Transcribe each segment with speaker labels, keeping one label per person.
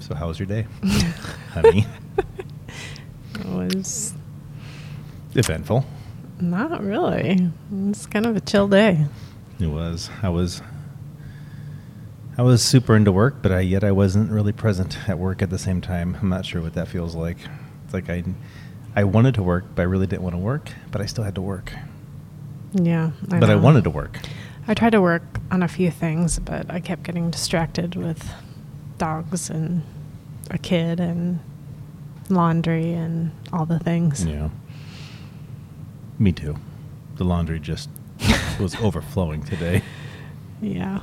Speaker 1: So, how was your day, honey?
Speaker 2: It was
Speaker 1: Eventful.
Speaker 2: not really. It's kind of a chill day.
Speaker 1: It was. I was. I was super into work, but I yet I wasn't really present at work at the same time. I'm not sure what that feels like. It's like I, I wanted to work, but I really didn't want to work, but I still had to work.
Speaker 2: Yeah. I
Speaker 1: but I
Speaker 2: know.
Speaker 1: wanted to work.
Speaker 2: I tried to work on a few things, but I kept getting distracted with dogs and a kid and laundry and all the things.
Speaker 1: Yeah. Me too. The laundry just was overflowing today.
Speaker 2: Yeah.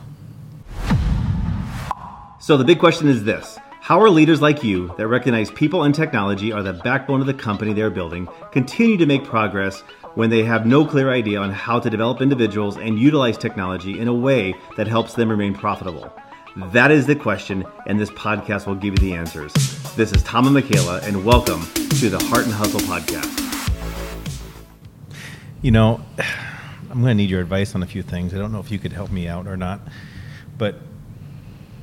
Speaker 3: So the big question is this How are leaders like you that recognize people and technology are the backbone of the company they're building continue to make progress when they have no clear idea on how to develop individuals and utilize technology in a way that helps them remain profitable? That is the question, and this podcast will give you the answers. This is Tom and Michaela, and welcome to the Heart and Hustle Podcast.
Speaker 1: You know, I'm going to need your advice on a few things. I don't know if you could help me out or not, but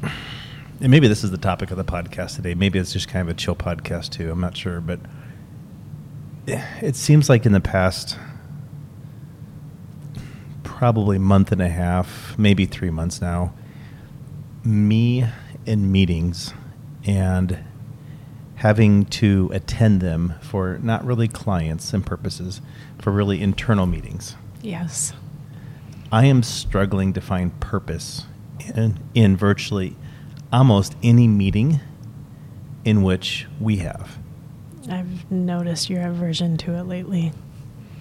Speaker 1: and maybe this is the topic of the podcast today. Maybe it's just kind of a chill podcast too. I'm not sure, but it seems like in the past probably month and a half, maybe 3 months now, me in meetings and having to attend them for not really clients and purposes, for really internal meetings.
Speaker 2: Yes.
Speaker 1: I am struggling to find purpose in, in virtually almost any meeting in which we have.
Speaker 2: I've noticed your aversion to it lately.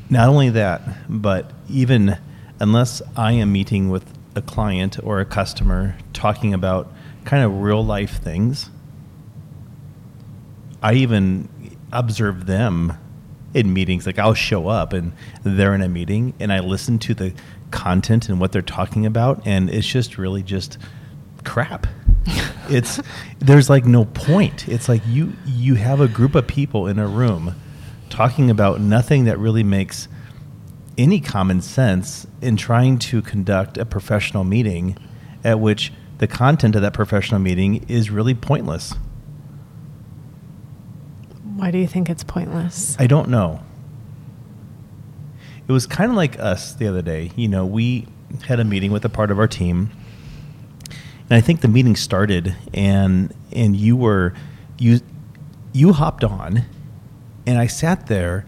Speaker 1: Not only that, but even unless I am meeting with a client or a customer talking about kind of real life things, I even observe them in meetings. Like I'll show up and they're in a meeting and I listen to the content and what they're talking about, and it's just really just crap. it's there's like no point. It's like you you have a group of people in a room talking about nothing that really makes any common sense in trying to conduct a professional meeting at which the content of that professional meeting is really pointless.
Speaker 2: Why do you think it's pointless?
Speaker 1: I don't know. It was kind of like us the other day. You know, we had a meeting with a part of our team, and I think the meeting started, and and you were you you hopped on, and I sat there,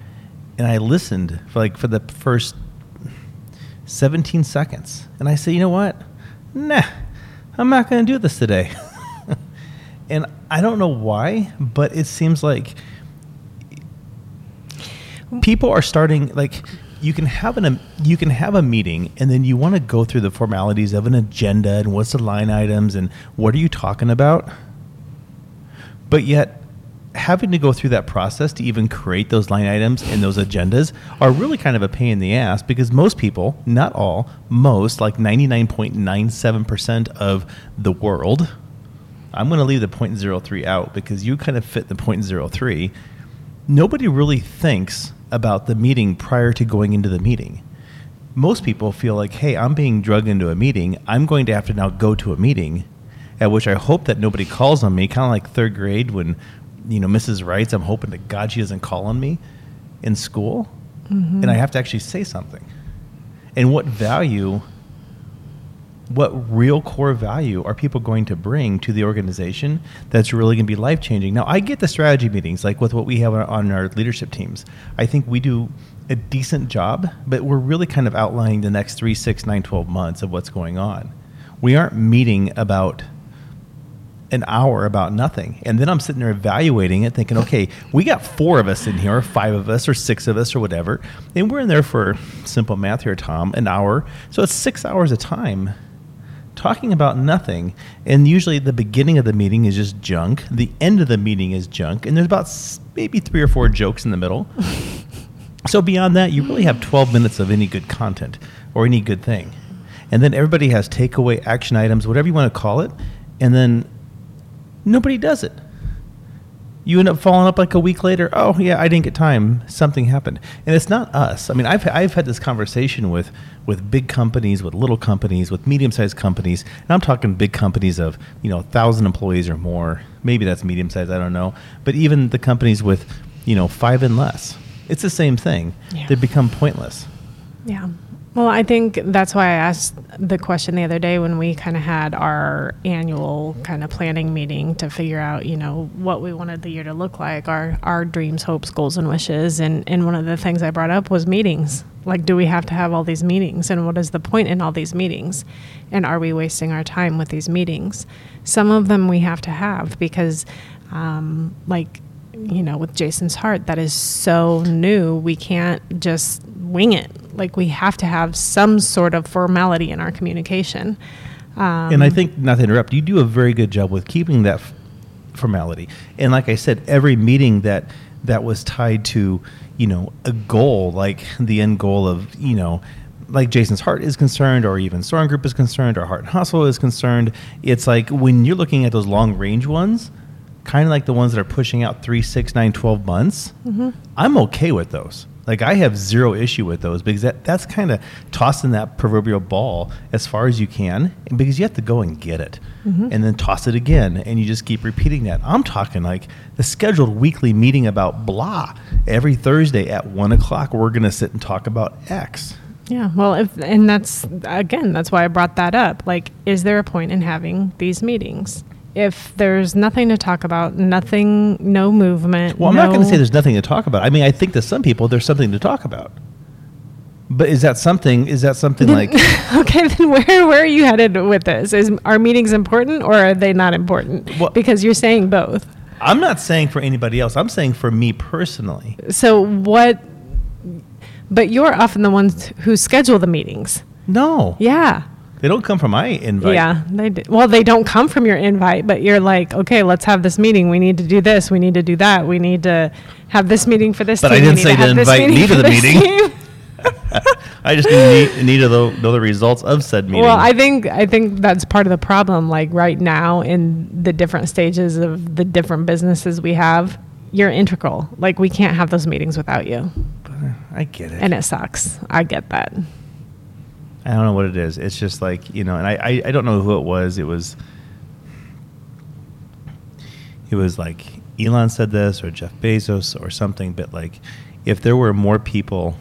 Speaker 1: and I listened for like for the first seventeen seconds, and I said, you know what, nah, I'm not going to do this today. and I don't know why, but it seems like people are starting like you can have an you can have a meeting and then you want to go through the formalities of an agenda and what's the line items and what are you talking about? But yet having to go through that process to even create those line items and those agendas are really kind of a pain in the ass because most people not all most like 99.97% of the world i'm going to leave the 0.03 out because you kind of fit the 0.03 nobody really thinks about the meeting prior to going into the meeting. Most people feel like, hey, I'm being drugged into a meeting. I'm going to have to now go to a meeting, at which I hope that nobody calls on me, kind of like third grade when, you know, Mrs. writes, I'm hoping to God she doesn't call on me in school.
Speaker 2: Mm-hmm.
Speaker 1: And I have to actually say something. And what value, what real core value are people going to bring to the organization that's really going to be life changing? Now, I get the strategy meetings, like with what we have on our leadership teams. I think we do a decent job, but we're really kind of outlining the next three, six, nine, 12 months of what's going on. We aren't meeting about an hour about nothing. And then I'm sitting there evaluating it, thinking, okay, we got four of us in here, or five of us, or six of us, or whatever. And we're in there for simple math here, Tom, an hour. So it's six hours of time talking about nothing. And usually the beginning of the meeting is just junk. The end of the meeting is junk. And there's about maybe three or four jokes in the middle. so beyond that, you really have 12 minutes of any good content or any good thing. And then everybody has takeaway action items, whatever you want to call it. And then nobody does it. You end up following up like a week later. Oh yeah, I didn't get time. Something happened, and it's not us. I mean, I've I've had this conversation with with big companies, with little companies, with medium sized companies, and I'm talking big companies of you know thousand employees or more. Maybe that's medium sized. I don't know, but even the companies with you know five and less, it's the same thing.
Speaker 2: Yeah.
Speaker 1: They become pointless.
Speaker 2: Yeah. Well, I think that's why I asked the question the other day when we kind of had our annual kind of planning meeting to figure out, you know, what we wanted the year to look like, our our dreams, hopes, goals, and wishes. And and one of the things I brought up was meetings. Like, do we have to have all these meetings, and what is the point in all these meetings, and are we wasting our time with these meetings? Some of them we have to have because, um, like you know, with Jason's heart, that is so new. We can't just wing it. Like we have to have some sort of formality in our communication. Um,
Speaker 1: and I think, not to interrupt, you do a very good job with keeping that f- formality. And like I said, every meeting that that was tied to, you know, a goal, like the end goal of, you know, like Jason's heart is concerned, or even Soren Group is concerned, or Heart and Hustle is concerned. It's like when you're looking at those long range ones, kind of like the ones that are pushing out three, six, nine, 12 months,
Speaker 2: Mm-hmm.
Speaker 1: I'm okay with those. Like I have zero issue with those because that, that's kind of tossing that proverbial ball as far as you can because you have to go and get it
Speaker 2: Mm-hmm.
Speaker 1: and then toss it again and you just keep repeating that. I'm talking like the scheduled weekly meeting about blah every Thursday at one o'clock. We're going to sit and talk about X.
Speaker 2: Yeah, well, if and that's again, that's why I brought that up. Like, is there a point in having these meetings? If there's nothing to talk about, nothing, no movement.
Speaker 1: Well, I'm not going to say there's nothing to talk about. I mean, I think to some people there's something to talk about. But is that something? Is that something like?
Speaker 2: okay, then where where are you headed with this? Is are meetings important or are they not important?
Speaker 1: Well-
Speaker 2: because you're saying both.
Speaker 1: I'm not saying for anybody else. I'm saying for me personally.
Speaker 2: So what? But you're often the ones who schedule the meetings.
Speaker 1: No,
Speaker 2: Yeah.
Speaker 1: They don't come from my invite.
Speaker 2: Yeah, they do. Well, they don't come from your invite, but you're like, okay, let's have this meeting. We need to do this. We need to do that. We need to have this meeting for this.
Speaker 1: But I
Speaker 2: team. We
Speaker 1: didn't say to
Speaker 2: this
Speaker 1: invite me to the meeting. I just need, need to know, know the results of said meeting.
Speaker 2: Well, I think I think that's part of the problem. Like right now, in the different stages of the different businesses we have, you're integral. Like we can't have those meetings without you,
Speaker 1: I get it.
Speaker 2: and it sucks. I get that.
Speaker 1: I don't know what it is. It's just like you know, and I, I, I don't know who it was. It was it was like Elon said this or Jeff Bezos or something. But like, if there were more people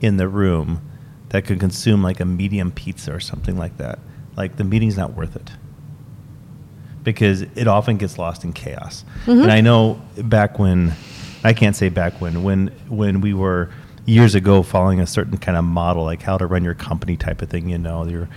Speaker 1: in the room that could consume like a medium pizza or something like that, like the meeting's not worth it because it often gets lost in chaos.
Speaker 2: Mhm.
Speaker 1: And I know back when I can't say back when when when we were years ago following a certain kind of model like how to run your company type of thing, you know, your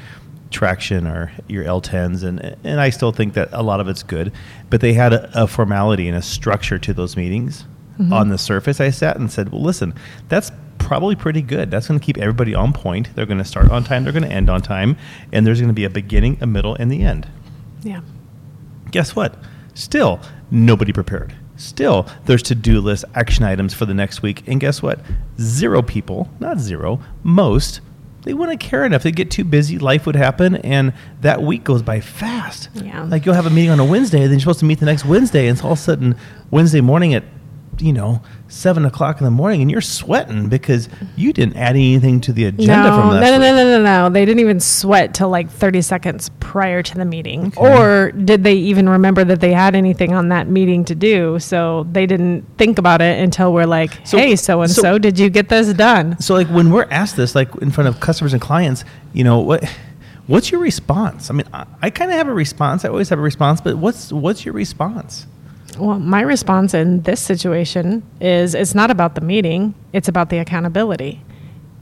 Speaker 1: traction or your L10s and and I still think that a lot of it's good, but they had a, a formality and a structure to those meetings.
Speaker 2: Mhm.
Speaker 1: On the surface, I sat and said, "Well, listen, that's probably pretty good. That's going to keep everybody on point. They're going to start on time, they're going to end on time, and there's going to be a beginning, a middle, and the end."
Speaker 2: Yeah.
Speaker 1: guess what? Still, nobody prepared. Still, there's to do list action items for the next week. And guess what? Zero people, not zero, most, they wouldn't care enough. They'd get too busy, life would happen, and that week goes by fast.
Speaker 2: Yeah.
Speaker 1: Like you'll have a meeting on a Wednesday, then you're supposed to meet the next Wednesday, and it's all of a sudden Wednesday morning at, you know, seven o'clock in the morning, and you're sweating because you didn't add anything to the agenda
Speaker 2: no,
Speaker 1: from
Speaker 2: no,
Speaker 1: last
Speaker 2: no, no,
Speaker 1: week.
Speaker 2: no, no, no. They didn't even sweat till like 30 seconds prior to the meeting.
Speaker 1: Okay.
Speaker 2: Or did they even remember that they had anything on that meeting to do? So they didn't think about it until we're like,
Speaker 1: So-
Speaker 2: hey, so and
Speaker 1: so-
Speaker 2: so, did you get this done?
Speaker 1: So like when we're asked this, like in front of customers and clients, you know what? What's your response? I mean, I, I kind of have a response. I always have a response, but what's what's your response?
Speaker 2: Well, my response in this situation is it's not about the meeting, it's about the accountability.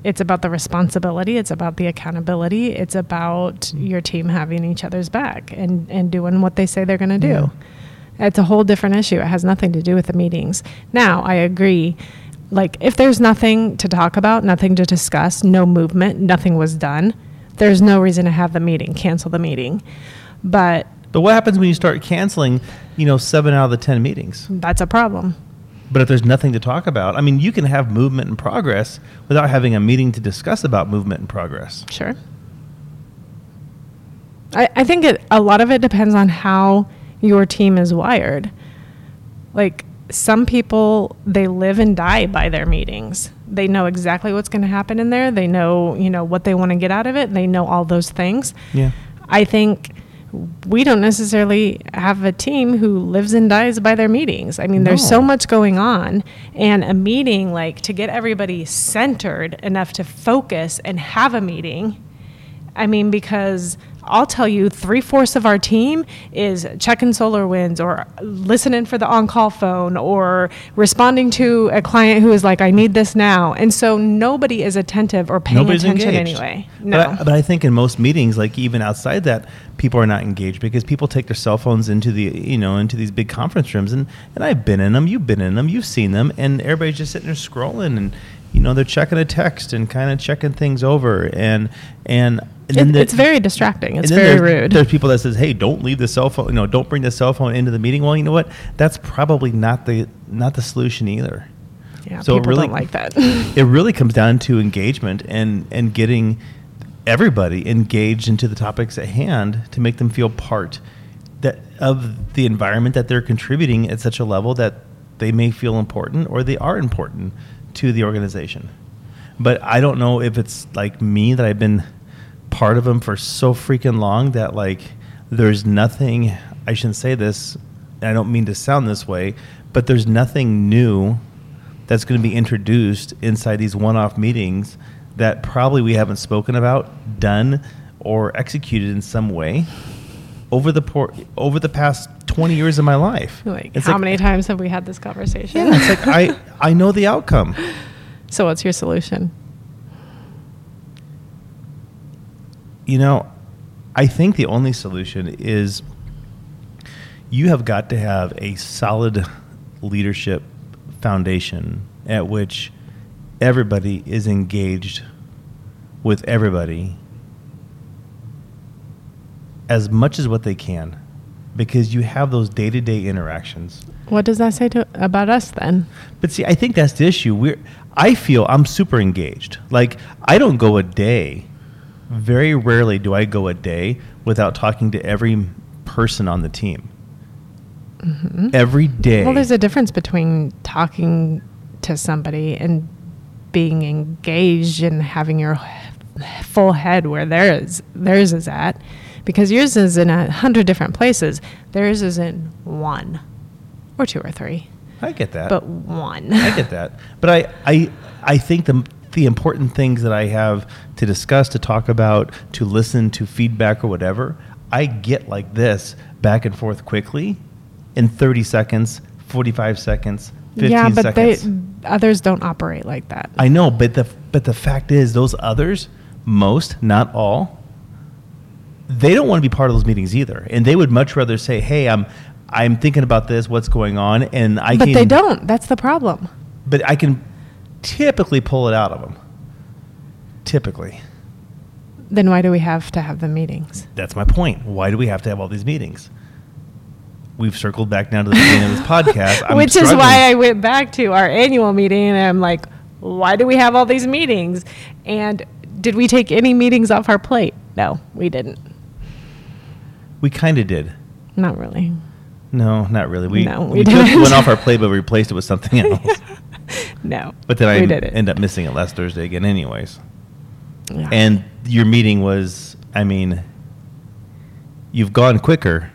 Speaker 2: It's about the responsibility, it's about the accountability, it's about your team having each other's back and, and doing what they say they're going to do.
Speaker 1: Yeah.
Speaker 2: It's a whole different issue. It has nothing to do with the meetings. Now, I agree. Like, if there's nothing to talk about, nothing to discuss, no movement, nothing was done, there's no reason to have the meeting, cancel the meeting. But
Speaker 1: But what happens when you start canceling, you know, seven out of the ten meetings?
Speaker 2: that's a problem.
Speaker 1: But if there's nothing to talk about, I mean, you can have movement and progress without having a meeting to discuss about movement and progress.
Speaker 2: Sure. I, I think it, a lot of it depends on how your team is wired. Like some people, they live and die by their meetings. They know exactly what's going to happen in there. They know, you know, what they want to get out of it. They know all those things.
Speaker 1: Yeah.
Speaker 2: I think we don't necessarily have a team who lives and dies by their meetings. I mean, there's so much going on, and a meeting, like to get everybody centered enough to focus and have a meeting. I mean, because I'll tell you, three fourths of our team is checking SolarWinds or listening for the on call phone or responding to a client who is like, I need this now. And so nobody is attentive or paying
Speaker 1: Nobody's
Speaker 2: attention
Speaker 1: engaged.
Speaker 2: anyway.
Speaker 1: But
Speaker 2: No.
Speaker 1: I, but I think in most meetings, like even outside that, people are not engaged because people take their cell phones into the you know into these big conference rooms, and and I've been in them, you've been in them, you've seen them, and everybody's just sitting there scrolling, and you know they're checking a text and kind of checking things over, and and. and
Speaker 2: It- it's very distracting. It's very
Speaker 1: there's,
Speaker 2: rude.
Speaker 1: There's people that says, "Hey, don't leave the cell phone. You know, don't bring the cell phone into the meeting." Well, you know what? That's probably not the not the solution either.
Speaker 2: yeah,
Speaker 1: so
Speaker 2: people
Speaker 1: really-
Speaker 2: don't like that.
Speaker 1: it really comes down to engagement and and getting everybody engaged into the topics at hand to make them feel part that of the environment that they're contributing at such a level that they may feel important or they are important to the organization. But I don't know if it's like me that I've been part of them for so freaking long that like there's nothing I shouldn't say this I don't mean to sound this way, but there's nothing new that's going to be introduced inside these one-off meetings that probably we haven't spoken about, done, or executed in some way over the por- over the past 20 years of my life.
Speaker 2: like,
Speaker 1: It's
Speaker 2: how
Speaker 1: like-
Speaker 2: many times have we had this conversation?
Speaker 1: Yeah, it's like I I know the outcome.
Speaker 2: so, what's your solution?
Speaker 1: You know, I think the only solution is you have got to have a solid leadership foundation at which everybody is engaged with everybody as much as what they can because you have those day-to-day interactions.
Speaker 2: What does that say to about us then?
Speaker 1: But see, I think that's the issue. We're I feel I'm super engaged. Like I don't go a day. Very rarely do I go a day without talking to every person on the team. Every day.
Speaker 2: Mm-hmm. Well, there's a difference between talking to somebody and being engaged and having your full head where theirs theirs is at, because yours is in a hundred different places. Theirs is in one, or two or three,
Speaker 1: I get that.
Speaker 2: but one.
Speaker 1: I get that. But I, I, I think the the important things that I have to discuss, to talk about, to listen to feedback or whatever, I get like this back and forth quickly in 30 seconds, 45 seconds, 15
Speaker 2: yeah, but
Speaker 1: seconds.
Speaker 2: they others don't operate like that.
Speaker 1: I know, but the but the fact is, those others, most, not all, they don't want to be part of those meetings either, and they would much rather say, "Hey, I'm I'm thinking about this. What's going on?" And I
Speaker 2: but
Speaker 1: can,
Speaker 2: they don't. That's the problem.
Speaker 1: But I can typically pull it out of them. Typically,
Speaker 2: Then why do we have to have the meetings?
Speaker 1: that's my point. Why do we have to have all these meetings? We've circled back down to the beginning of this podcast, I'm
Speaker 2: Which is why I went back to our annual meeting and I'm like, why do we have all these meetings? And did we take any meetings off our plate? No, we didn't.
Speaker 1: we kind of did.
Speaker 2: Not really.
Speaker 1: No, not really. We,
Speaker 2: No,
Speaker 1: we,
Speaker 2: we
Speaker 1: took
Speaker 2: didn't.
Speaker 1: one off our plate, but we replaced it with something else.
Speaker 2: no.
Speaker 1: But then I
Speaker 2: we did it.
Speaker 1: end up missing it last Thursday again, anyways.
Speaker 2: Yeah.
Speaker 1: And your meeting was, I mean, you've gone quicker,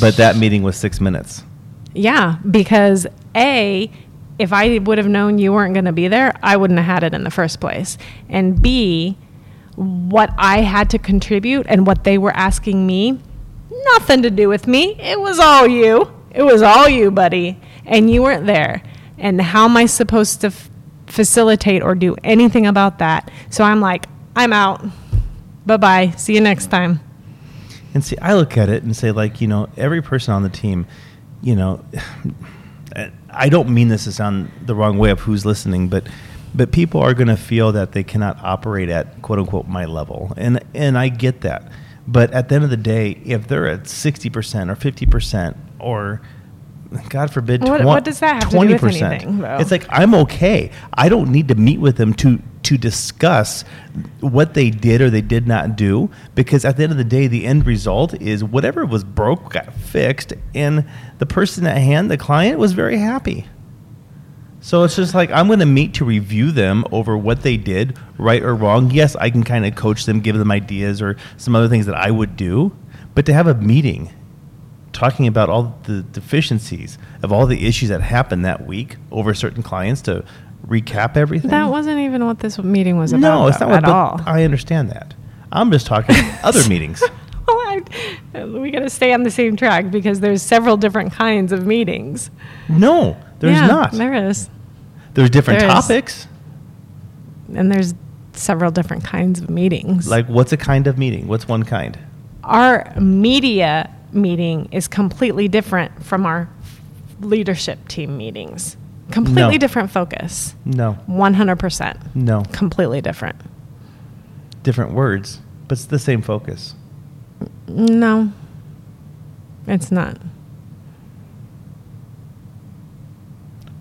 Speaker 1: but that meeting was six minutes.
Speaker 2: Yeah, because A, if I would have known you weren't going to be there, I wouldn't have had it in the first place. And B, what I had to contribute and what they were asking me, nothing to do with me. It was all you. It was all you, buddy. And you weren't there. And how am I supposed to f- facilitate or do anything about that? So I'm like, I'm out. Bye bye. See you next time.
Speaker 1: And see, I look at it and say, like, you know, every person on the team, you know, I don't mean this to sound the wrong way of who's listening, but but people are going to feel that they cannot operate at quote unquote my level, and and I get that. But at the end of the day, if they're at sixty percent or fifty percent or God forbid,
Speaker 2: What- what does that have to do with anything, though?
Speaker 1: It's like I'm okay. I don't need to meet with them to to discuss what they did or they did not do because at the end of the day, the end result is whatever was broke got fixed, and the person at hand, the client, was very happy. So it's just like I'm going to meet to review them over what they did, right or wrong. Yes, I can kind of coach them, give them ideas or some other things that I would do, but to have a meeting talking about all the deficiencies of all the issues that happened that week over certain clients to recap everything.
Speaker 2: That wasn't even what this meeting was about.
Speaker 1: no, it's not
Speaker 2: at
Speaker 1: what,
Speaker 2: all.
Speaker 1: I understand that. I'm just talking other meetings.
Speaker 2: Well, I, we got to stay on the same track because there's several different kinds of meetings.
Speaker 1: No, there's
Speaker 2: Yeah,
Speaker 1: not.
Speaker 2: There is,
Speaker 1: there's different
Speaker 2: there is.
Speaker 1: topics.
Speaker 2: and there's several different kinds of meetings.
Speaker 1: Like, what's a kind of meeting? What's one kind?
Speaker 2: our media meeting is completely different from our leadership team meetings. Completely
Speaker 1: No.
Speaker 2: different focus.
Speaker 1: No,
Speaker 2: 100%.
Speaker 1: no,
Speaker 2: Completely different.
Speaker 1: different words, but it's the same focus.
Speaker 2: No, it's not.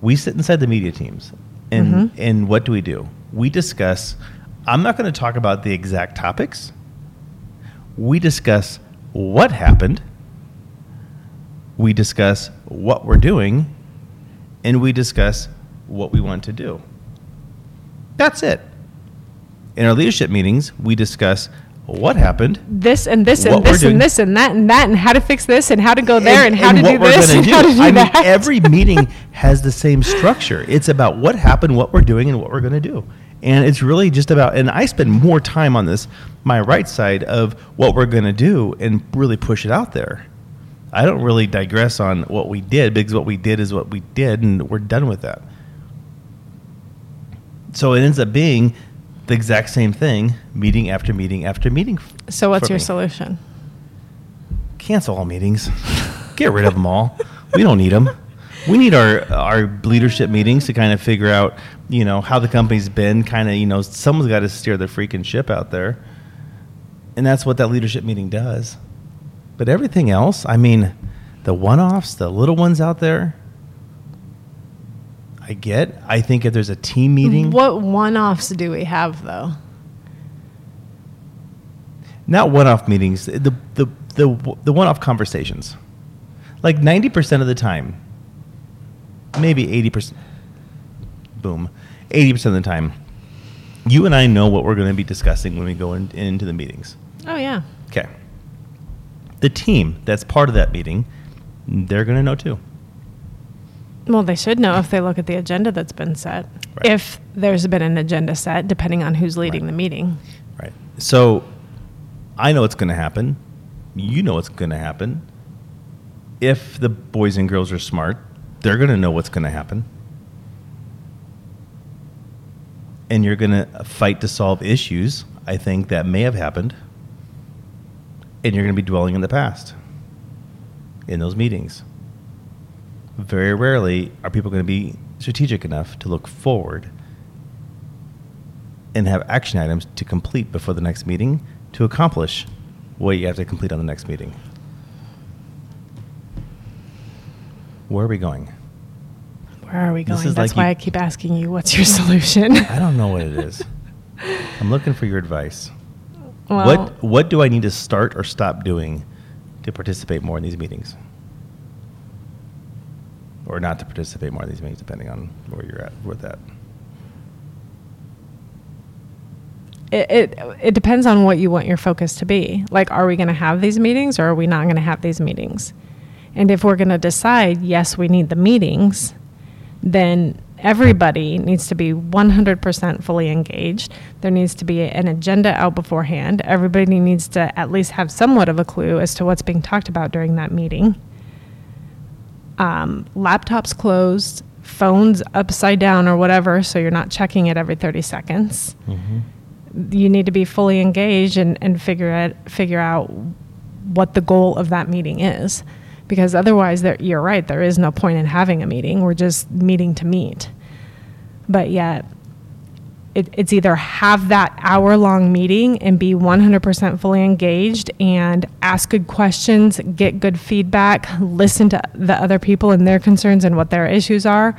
Speaker 1: we sit inside the media teams and
Speaker 2: Mhm.
Speaker 1: and what do we do we discuss i'm not going to talk about the exact topics we discuss what happened we discuss what we're doing and we discuss what we want to do that's it in our leadership meetings we discuss what happened
Speaker 2: This and this and this and this and that and that and how to fix this and how to go there and, how to do this and how to do
Speaker 1: I
Speaker 2: that.
Speaker 1: mean, every meeting has the same structure. It's about what happened, what we're doing, and what we're going to do. And it's really just about, and I spend more time on this, my right side of what we're going to do and really push it out there. I don't really digress on what we did because what we did is what we did, and we're done with that. So it ends up being the exact same thing, meeting after meeting after meeting.
Speaker 2: so what's your
Speaker 1: me.
Speaker 2: solution?
Speaker 1: cancel all meetings. Get rid of them all. We don't need them. We need our our leadership meetings to kind of figure out, you know, how the company's been. Kind of, you know, someone's got to steer the freaking ship out there, and that's what that leadership meeting does. But everything else, I mean, the one-offs, the little ones out there, I get. I think if there's a team meeting,
Speaker 2: What one-offs do we have though?
Speaker 1: not one-off meetings the the the, the one-off conversations like 90% of the time maybe 80% boom 80% of the time you and i know what we're going to be discussing when we go in, into the meetings
Speaker 2: Oh yeah.
Speaker 1: okay the team that's part of that meeting they're going to know too
Speaker 2: Well, they should know if they look at the agenda that's been set.
Speaker 1: Right.
Speaker 2: If there's been an agenda set, depending on who's leading
Speaker 1: Right.
Speaker 2: the meeting.
Speaker 1: right so i know what's going to happen you know what's going to happen if the boys and girls are smart they're going to know what's going to happen and you're going to fight to solve issues i think that may have happened and you're going to be dwelling in the past in those meetings very rarely are people going to be strategic enough to look forward and have action items to complete before the next meeting to accomplish what you have to complete on the next meeting. Where are we going?
Speaker 2: Where are we going? That's
Speaker 1: like
Speaker 2: why
Speaker 1: you-
Speaker 2: I keep asking you, what's your solution?
Speaker 1: I don't know what it is. I'm looking for your advice.
Speaker 2: Well,
Speaker 1: what what do I need to start or stop doing to participate more in these meetings? Or not to participate more in these meetings, depending on where you're at with that.
Speaker 2: it, it it depends on what you want your focus to be. Like, are we going to have these meetings or are we not going to have these meetings? And if we're going to decide, yes, we need the meetings, then everybody needs to be 100% fully engaged. There needs to be an agenda out beforehand. Everybody needs to at least have somewhat of a clue as to what's being talked about during that meeting. Um, laptops closed, phones upside down or whatever, so you're not checking it every 30 seconds you need to be fully engaged and, and figure out figure out what the goal of that meeting is because otherwise there, you're right there is no point in having a meeting. We're just meeting to meet. But yet it, it's either have that hour long meeting and be 100% fully engaged and ask good questions, get good feedback, listen to the other people and their concerns and what their issues are,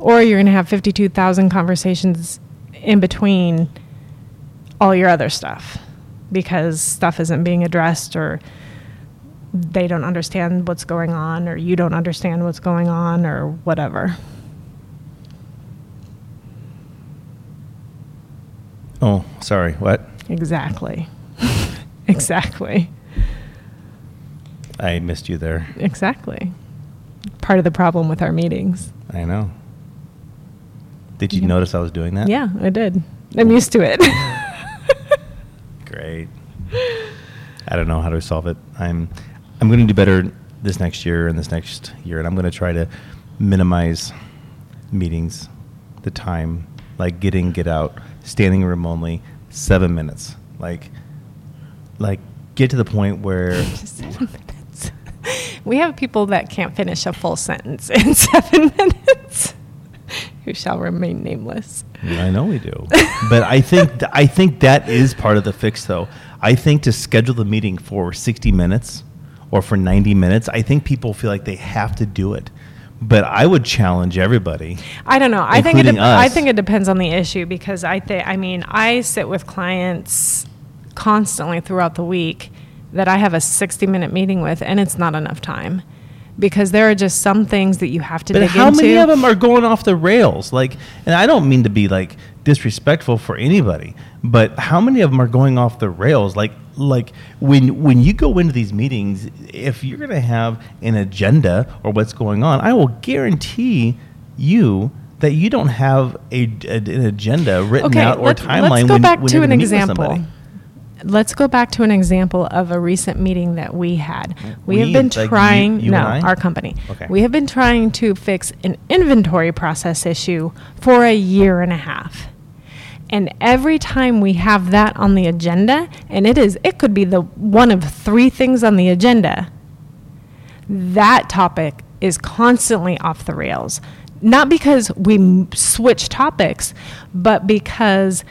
Speaker 2: or you're going to have 52,000 conversations in between all your other stuff because stuff isn't being addressed or they don't understand what's going on or you don't understand what's going on or whatever.
Speaker 1: Oh, sorry. What?
Speaker 2: Exactly. exactly.
Speaker 1: I missed you there.
Speaker 2: Exactly. Part of the problem with our meetings.
Speaker 1: I know. Did you
Speaker 2: Yeah.
Speaker 1: notice I was doing that?
Speaker 2: Yeah, I did. I'm used to it.
Speaker 1: Great. I don't know how to solve it. I'm I'm going to do better this next year and this next year, and I'm going to try to minimize meetings, the time, like get in, get out, standing room only, seven minutes. Like, like get to the point where
Speaker 2: seven minutes. We have people that can't finish a full sentence in seven minutes, who shall remain nameless.
Speaker 1: I know we do, but I think th- I think that is part of the fix, though. I think to schedule the meeting for 60 minutes or for 90 minutes, I think people feel like they have to do it. But I would challenge everybody.
Speaker 2: I don't know. I think it. Dep- I think it depends on the issue because I think. I mean, I sit with clients constantly throughout the week that I have a sixty-minute meeting with, and it's not enough time because there are just some things that you have to
Speaker 1: But
Speaker 2: dig
Speaker 1: how
Speaker 2: into.
Speaker 1: many of them are going off the rails? Like, and I don't mean to be like disrespectful for anybody, but how many of them are going off the rails? Like, like when when you go into these meetings, if you're going to have an agenda or what's going on, I will guarantee you that you don't have a, a- an agenda written
Speaker 2: okay,
Speaker 1: out or
Speaker 2: let's,
Speaker 1: timeline.
Speaker 2: let's go
Speaker 1: when,
Speaker 2: back to an
Speaker 1: gonna meet with
Speaker 2: example. Let's go back to an example of a recent meeting that we had. We,
Speaker 1: We,
Speaker 2: have been
Speaker 1: like
Speaker 2: trying,
Speaker 1: you
Speaker 2: no, our company.
Speaker 1: Okay.
Speaker 2: We have been trying to fix an inventory process issue for a year and a half. And every time we have that on the agenda, and it is, it could be the one of three things on the agenda, that topic is constantly off the rails. Not because we m- switch topics, but because,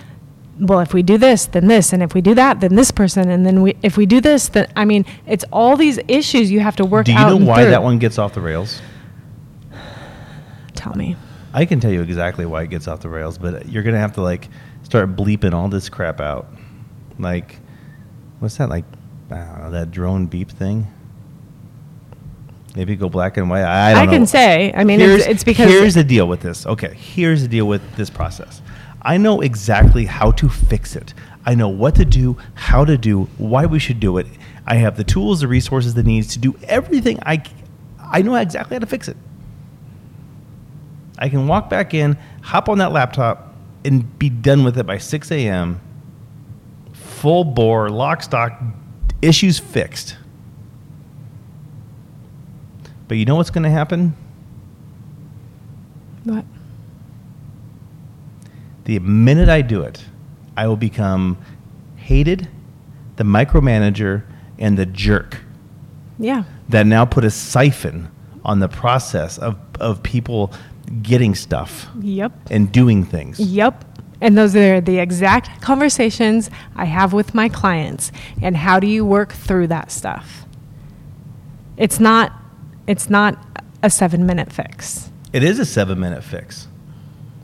Speaker 2: well, if we do this, then this, and if we do that, then this person, and then we, if we do this, then I mean, it's all these issues you have to work out.
Speaker 1: Do you
Speaker 2: out.
Speaker 1: know why
Speaker 2: through.
Speaker 1: that one gets off the rails?
Speaker 2: Tell me.
Speaker 1: I can tell you exactly why it gets off the rails, but you're gonna have to like start bleeping all this crap out. Like, what's that? Like, I don't know that drone beep thing. Maybe go black and white. I don't
Speaker 2: I
Speaker 1: know.
Speaker 2: can say, I mean,
Speaker 1: here's,
Speaker 2: it's, it's because
Speaker 1: here's the deal with this. Okay, here's the deal with this process. I know exactly how to fix it. I know what to do, how to do, why we should do it. I have the tools, the resources, the needs to do everything. I, I know exactly how to fix it. I can walk back in, hop on that laptop, and be done with it by 6 a.m. Full bore, lock, stock, issues fixed. But you know what's going to happen?
Speaker 2: what?
Speaker 1: The minute I do it, I will become hated, the micromanager, and the jerk
Speaker 2: Yeah.
Speaker 1: that now put a siphon on the process of, of people getting stuff
Speaker 2: Yep.
Speaker 1: and doing things.
Speaker 2: Yep. And those are the exact conversations I have with my clients. And how do you work through that stuff? It's not it's not a 7-minute fix.
Speaker 1: It is a seven minute fix.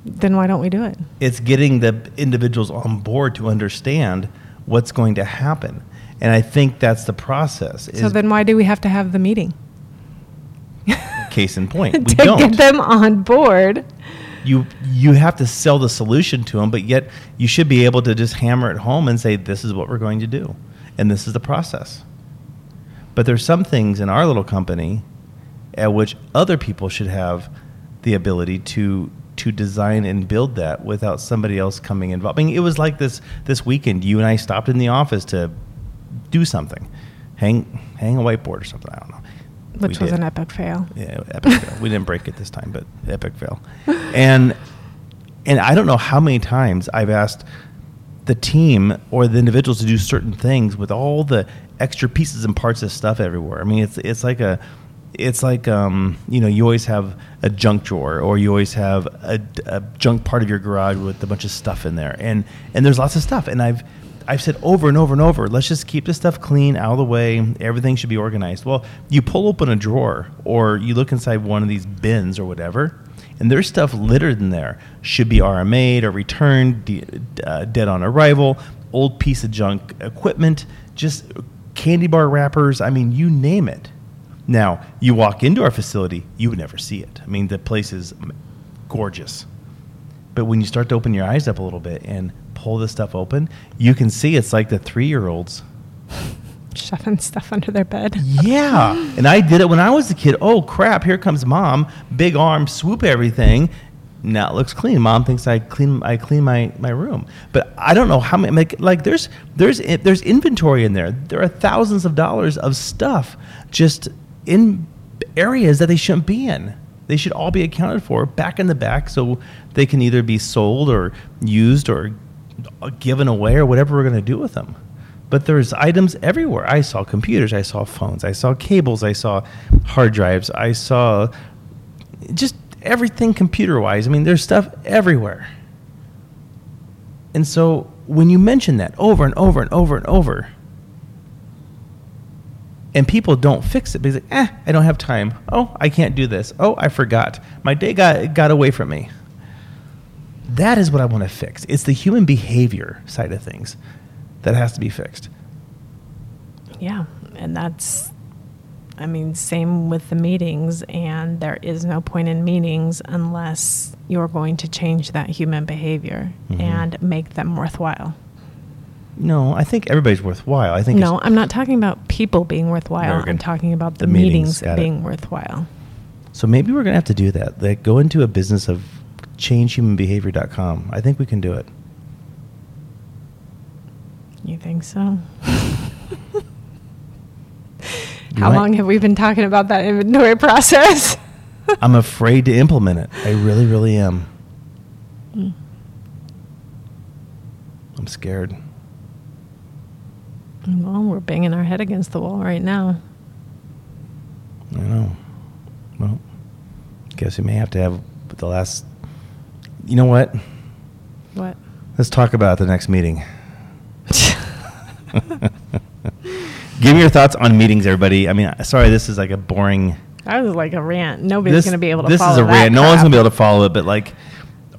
Speaker 2: Then why don't we do it?
Speaker 1: It's getting the individuals on board to understand what's going to happen. And I think that's the process.
Speaker 2: So then why do we have to have the meeting?
Speaker 1: Case in point. We
Speaker 2: to
Speaker 1: don't.
Speaker 2: get them on board.
Speaker 1: you you have to sell the solution to them, but yet you should be able to just hammer it home and say, "This is what we're going to do, and this is the process." But there's some things in our little company at which other people should have the ability to to design and build that without somebody else coming involved. I mean, it was like this this weekend. You and I stopped in the office to do something, hang hang a whiteboard or something. I don't know.
Speaker 2: Which
Speaker 1: We
Speaker 2: was
Speaker 1: did.
Speaker 2: an epic fail.
Speaker 1: Yeah, epic fail. We didn't break it this time, but epic fail. And and I don't know how many times I've asked the team or the individuals to do certain things with all the extra pieces and parts of stuff everywhere. I mean, it's it's like a it's like um, you know you always have a junk drawer or you always have a, a junk part of your garage with a bunch of stuff in there and and there's lots of stuff and i've i've said over and over and over let's just keep this stuff clean out of the way everything should be organized well you pull open a drawer or you look inside one of these bins or whatever and there's stuff littered in there should be rma'd or returned de- uh, dead on arrival old piece of junk equipment just candy bar wrappers i mean you name it now, you walk into our facility, you would never see it. I mean, the place is gorgeous. But when you start to open your eyes up a little bit and pull this stuff open, you can see it's like the three year olds.
Speaker 2: Shoving stuff under their bed.
Speaker 1: Yeah. and I did it when I was a kid. Oh, crap. Here comes mom. Big arm, swoop everything. Now it looks clean. Mom thinks I clean I clean my, my room, but I don't know how many. Like, like there's there's there's inventory in there. There are thousands of dollars of stuff just in areas that they shouldn't be in. They should all be accounted for back in the back so they can either be sold or used or given away or whatever we're going to do with them. But there's items everywhere. I saw computers, I saw phones, I saw cables, I saw hard drives, I saw just everything computer wise. I mean, there's stuff everywhere. And so when you mention that over and over and over and over, and people don't fix it because like, eh, I don't have time. Oh, I can't do this. Oh, I forgot. My day got got away from me. That is what I want to fix. It's the human behavior side of things that has to be fixed.
Speaker 2: Yeah, and that's I mean, same with the meetings, and there is no point in meetings unless you're going to change that human behavior mm-hmm. and make them worthwhile.
Speaker 1: No, I think everybody's worthwhile. I think
Speaker 2: no, I'm not talking about people being worthwhile. I'm talking about the, the meetings, meetings being it. worthwhile.
Speaker 1: So maybe we're gonna have to do that. Like go into a business of changehumanbehavior.com. I think we can do it.
Speaker 2: You think so? How might. long have we been talking about that inventory process?
Speaker 1: I'm afraid to implement it. I really, really am. Mm. I'm scared.
Speaker 2: Well, we're banging our head against the wall right now.
Speaker 1: I know. Well, guess we may have to have the last. You know what?
Speaker 2: What?
Speaker 1: Let's talk about the next meeting. Give me your thoughts on meetings, everybody. I mean, sorry, this is like a boring.
Speaker 2: That was like a rant. Nobody's going to be able to.
Speaker 1: This
Speaker 2: is
Speaker 1: a rant. No one's going to be able to follow it. But like,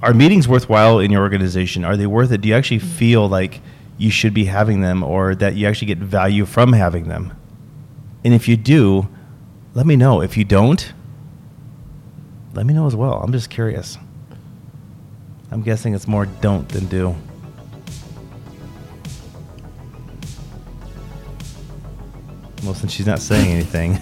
Speaker 1: are meetings worthwhile in your organization? Are they worth it? Do you actually mm. feel like you should be having them or that you actually get value from having them. And if you do, let me know. If you don't, let me know as well. I'm just curious. I'm guessing it's more don't than do. Well, since she's not saying anything,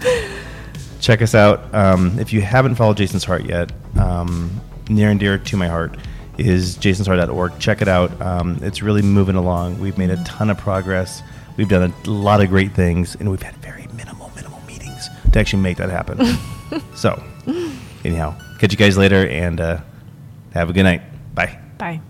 Speaker 1: check us out. Um, if you haven't followed Jason's Heart yet, um, near and dear to my heart, is jasonsheart.org. Check it out. Um, it's really moving along. We've made a ton of progress. We've done a lot of great things, and we've had very minimal, minimal meetings to actually make that happen. so, anyhow, catch you guys later, and uh, have a good night. Bye.
Speaker 2: Bye.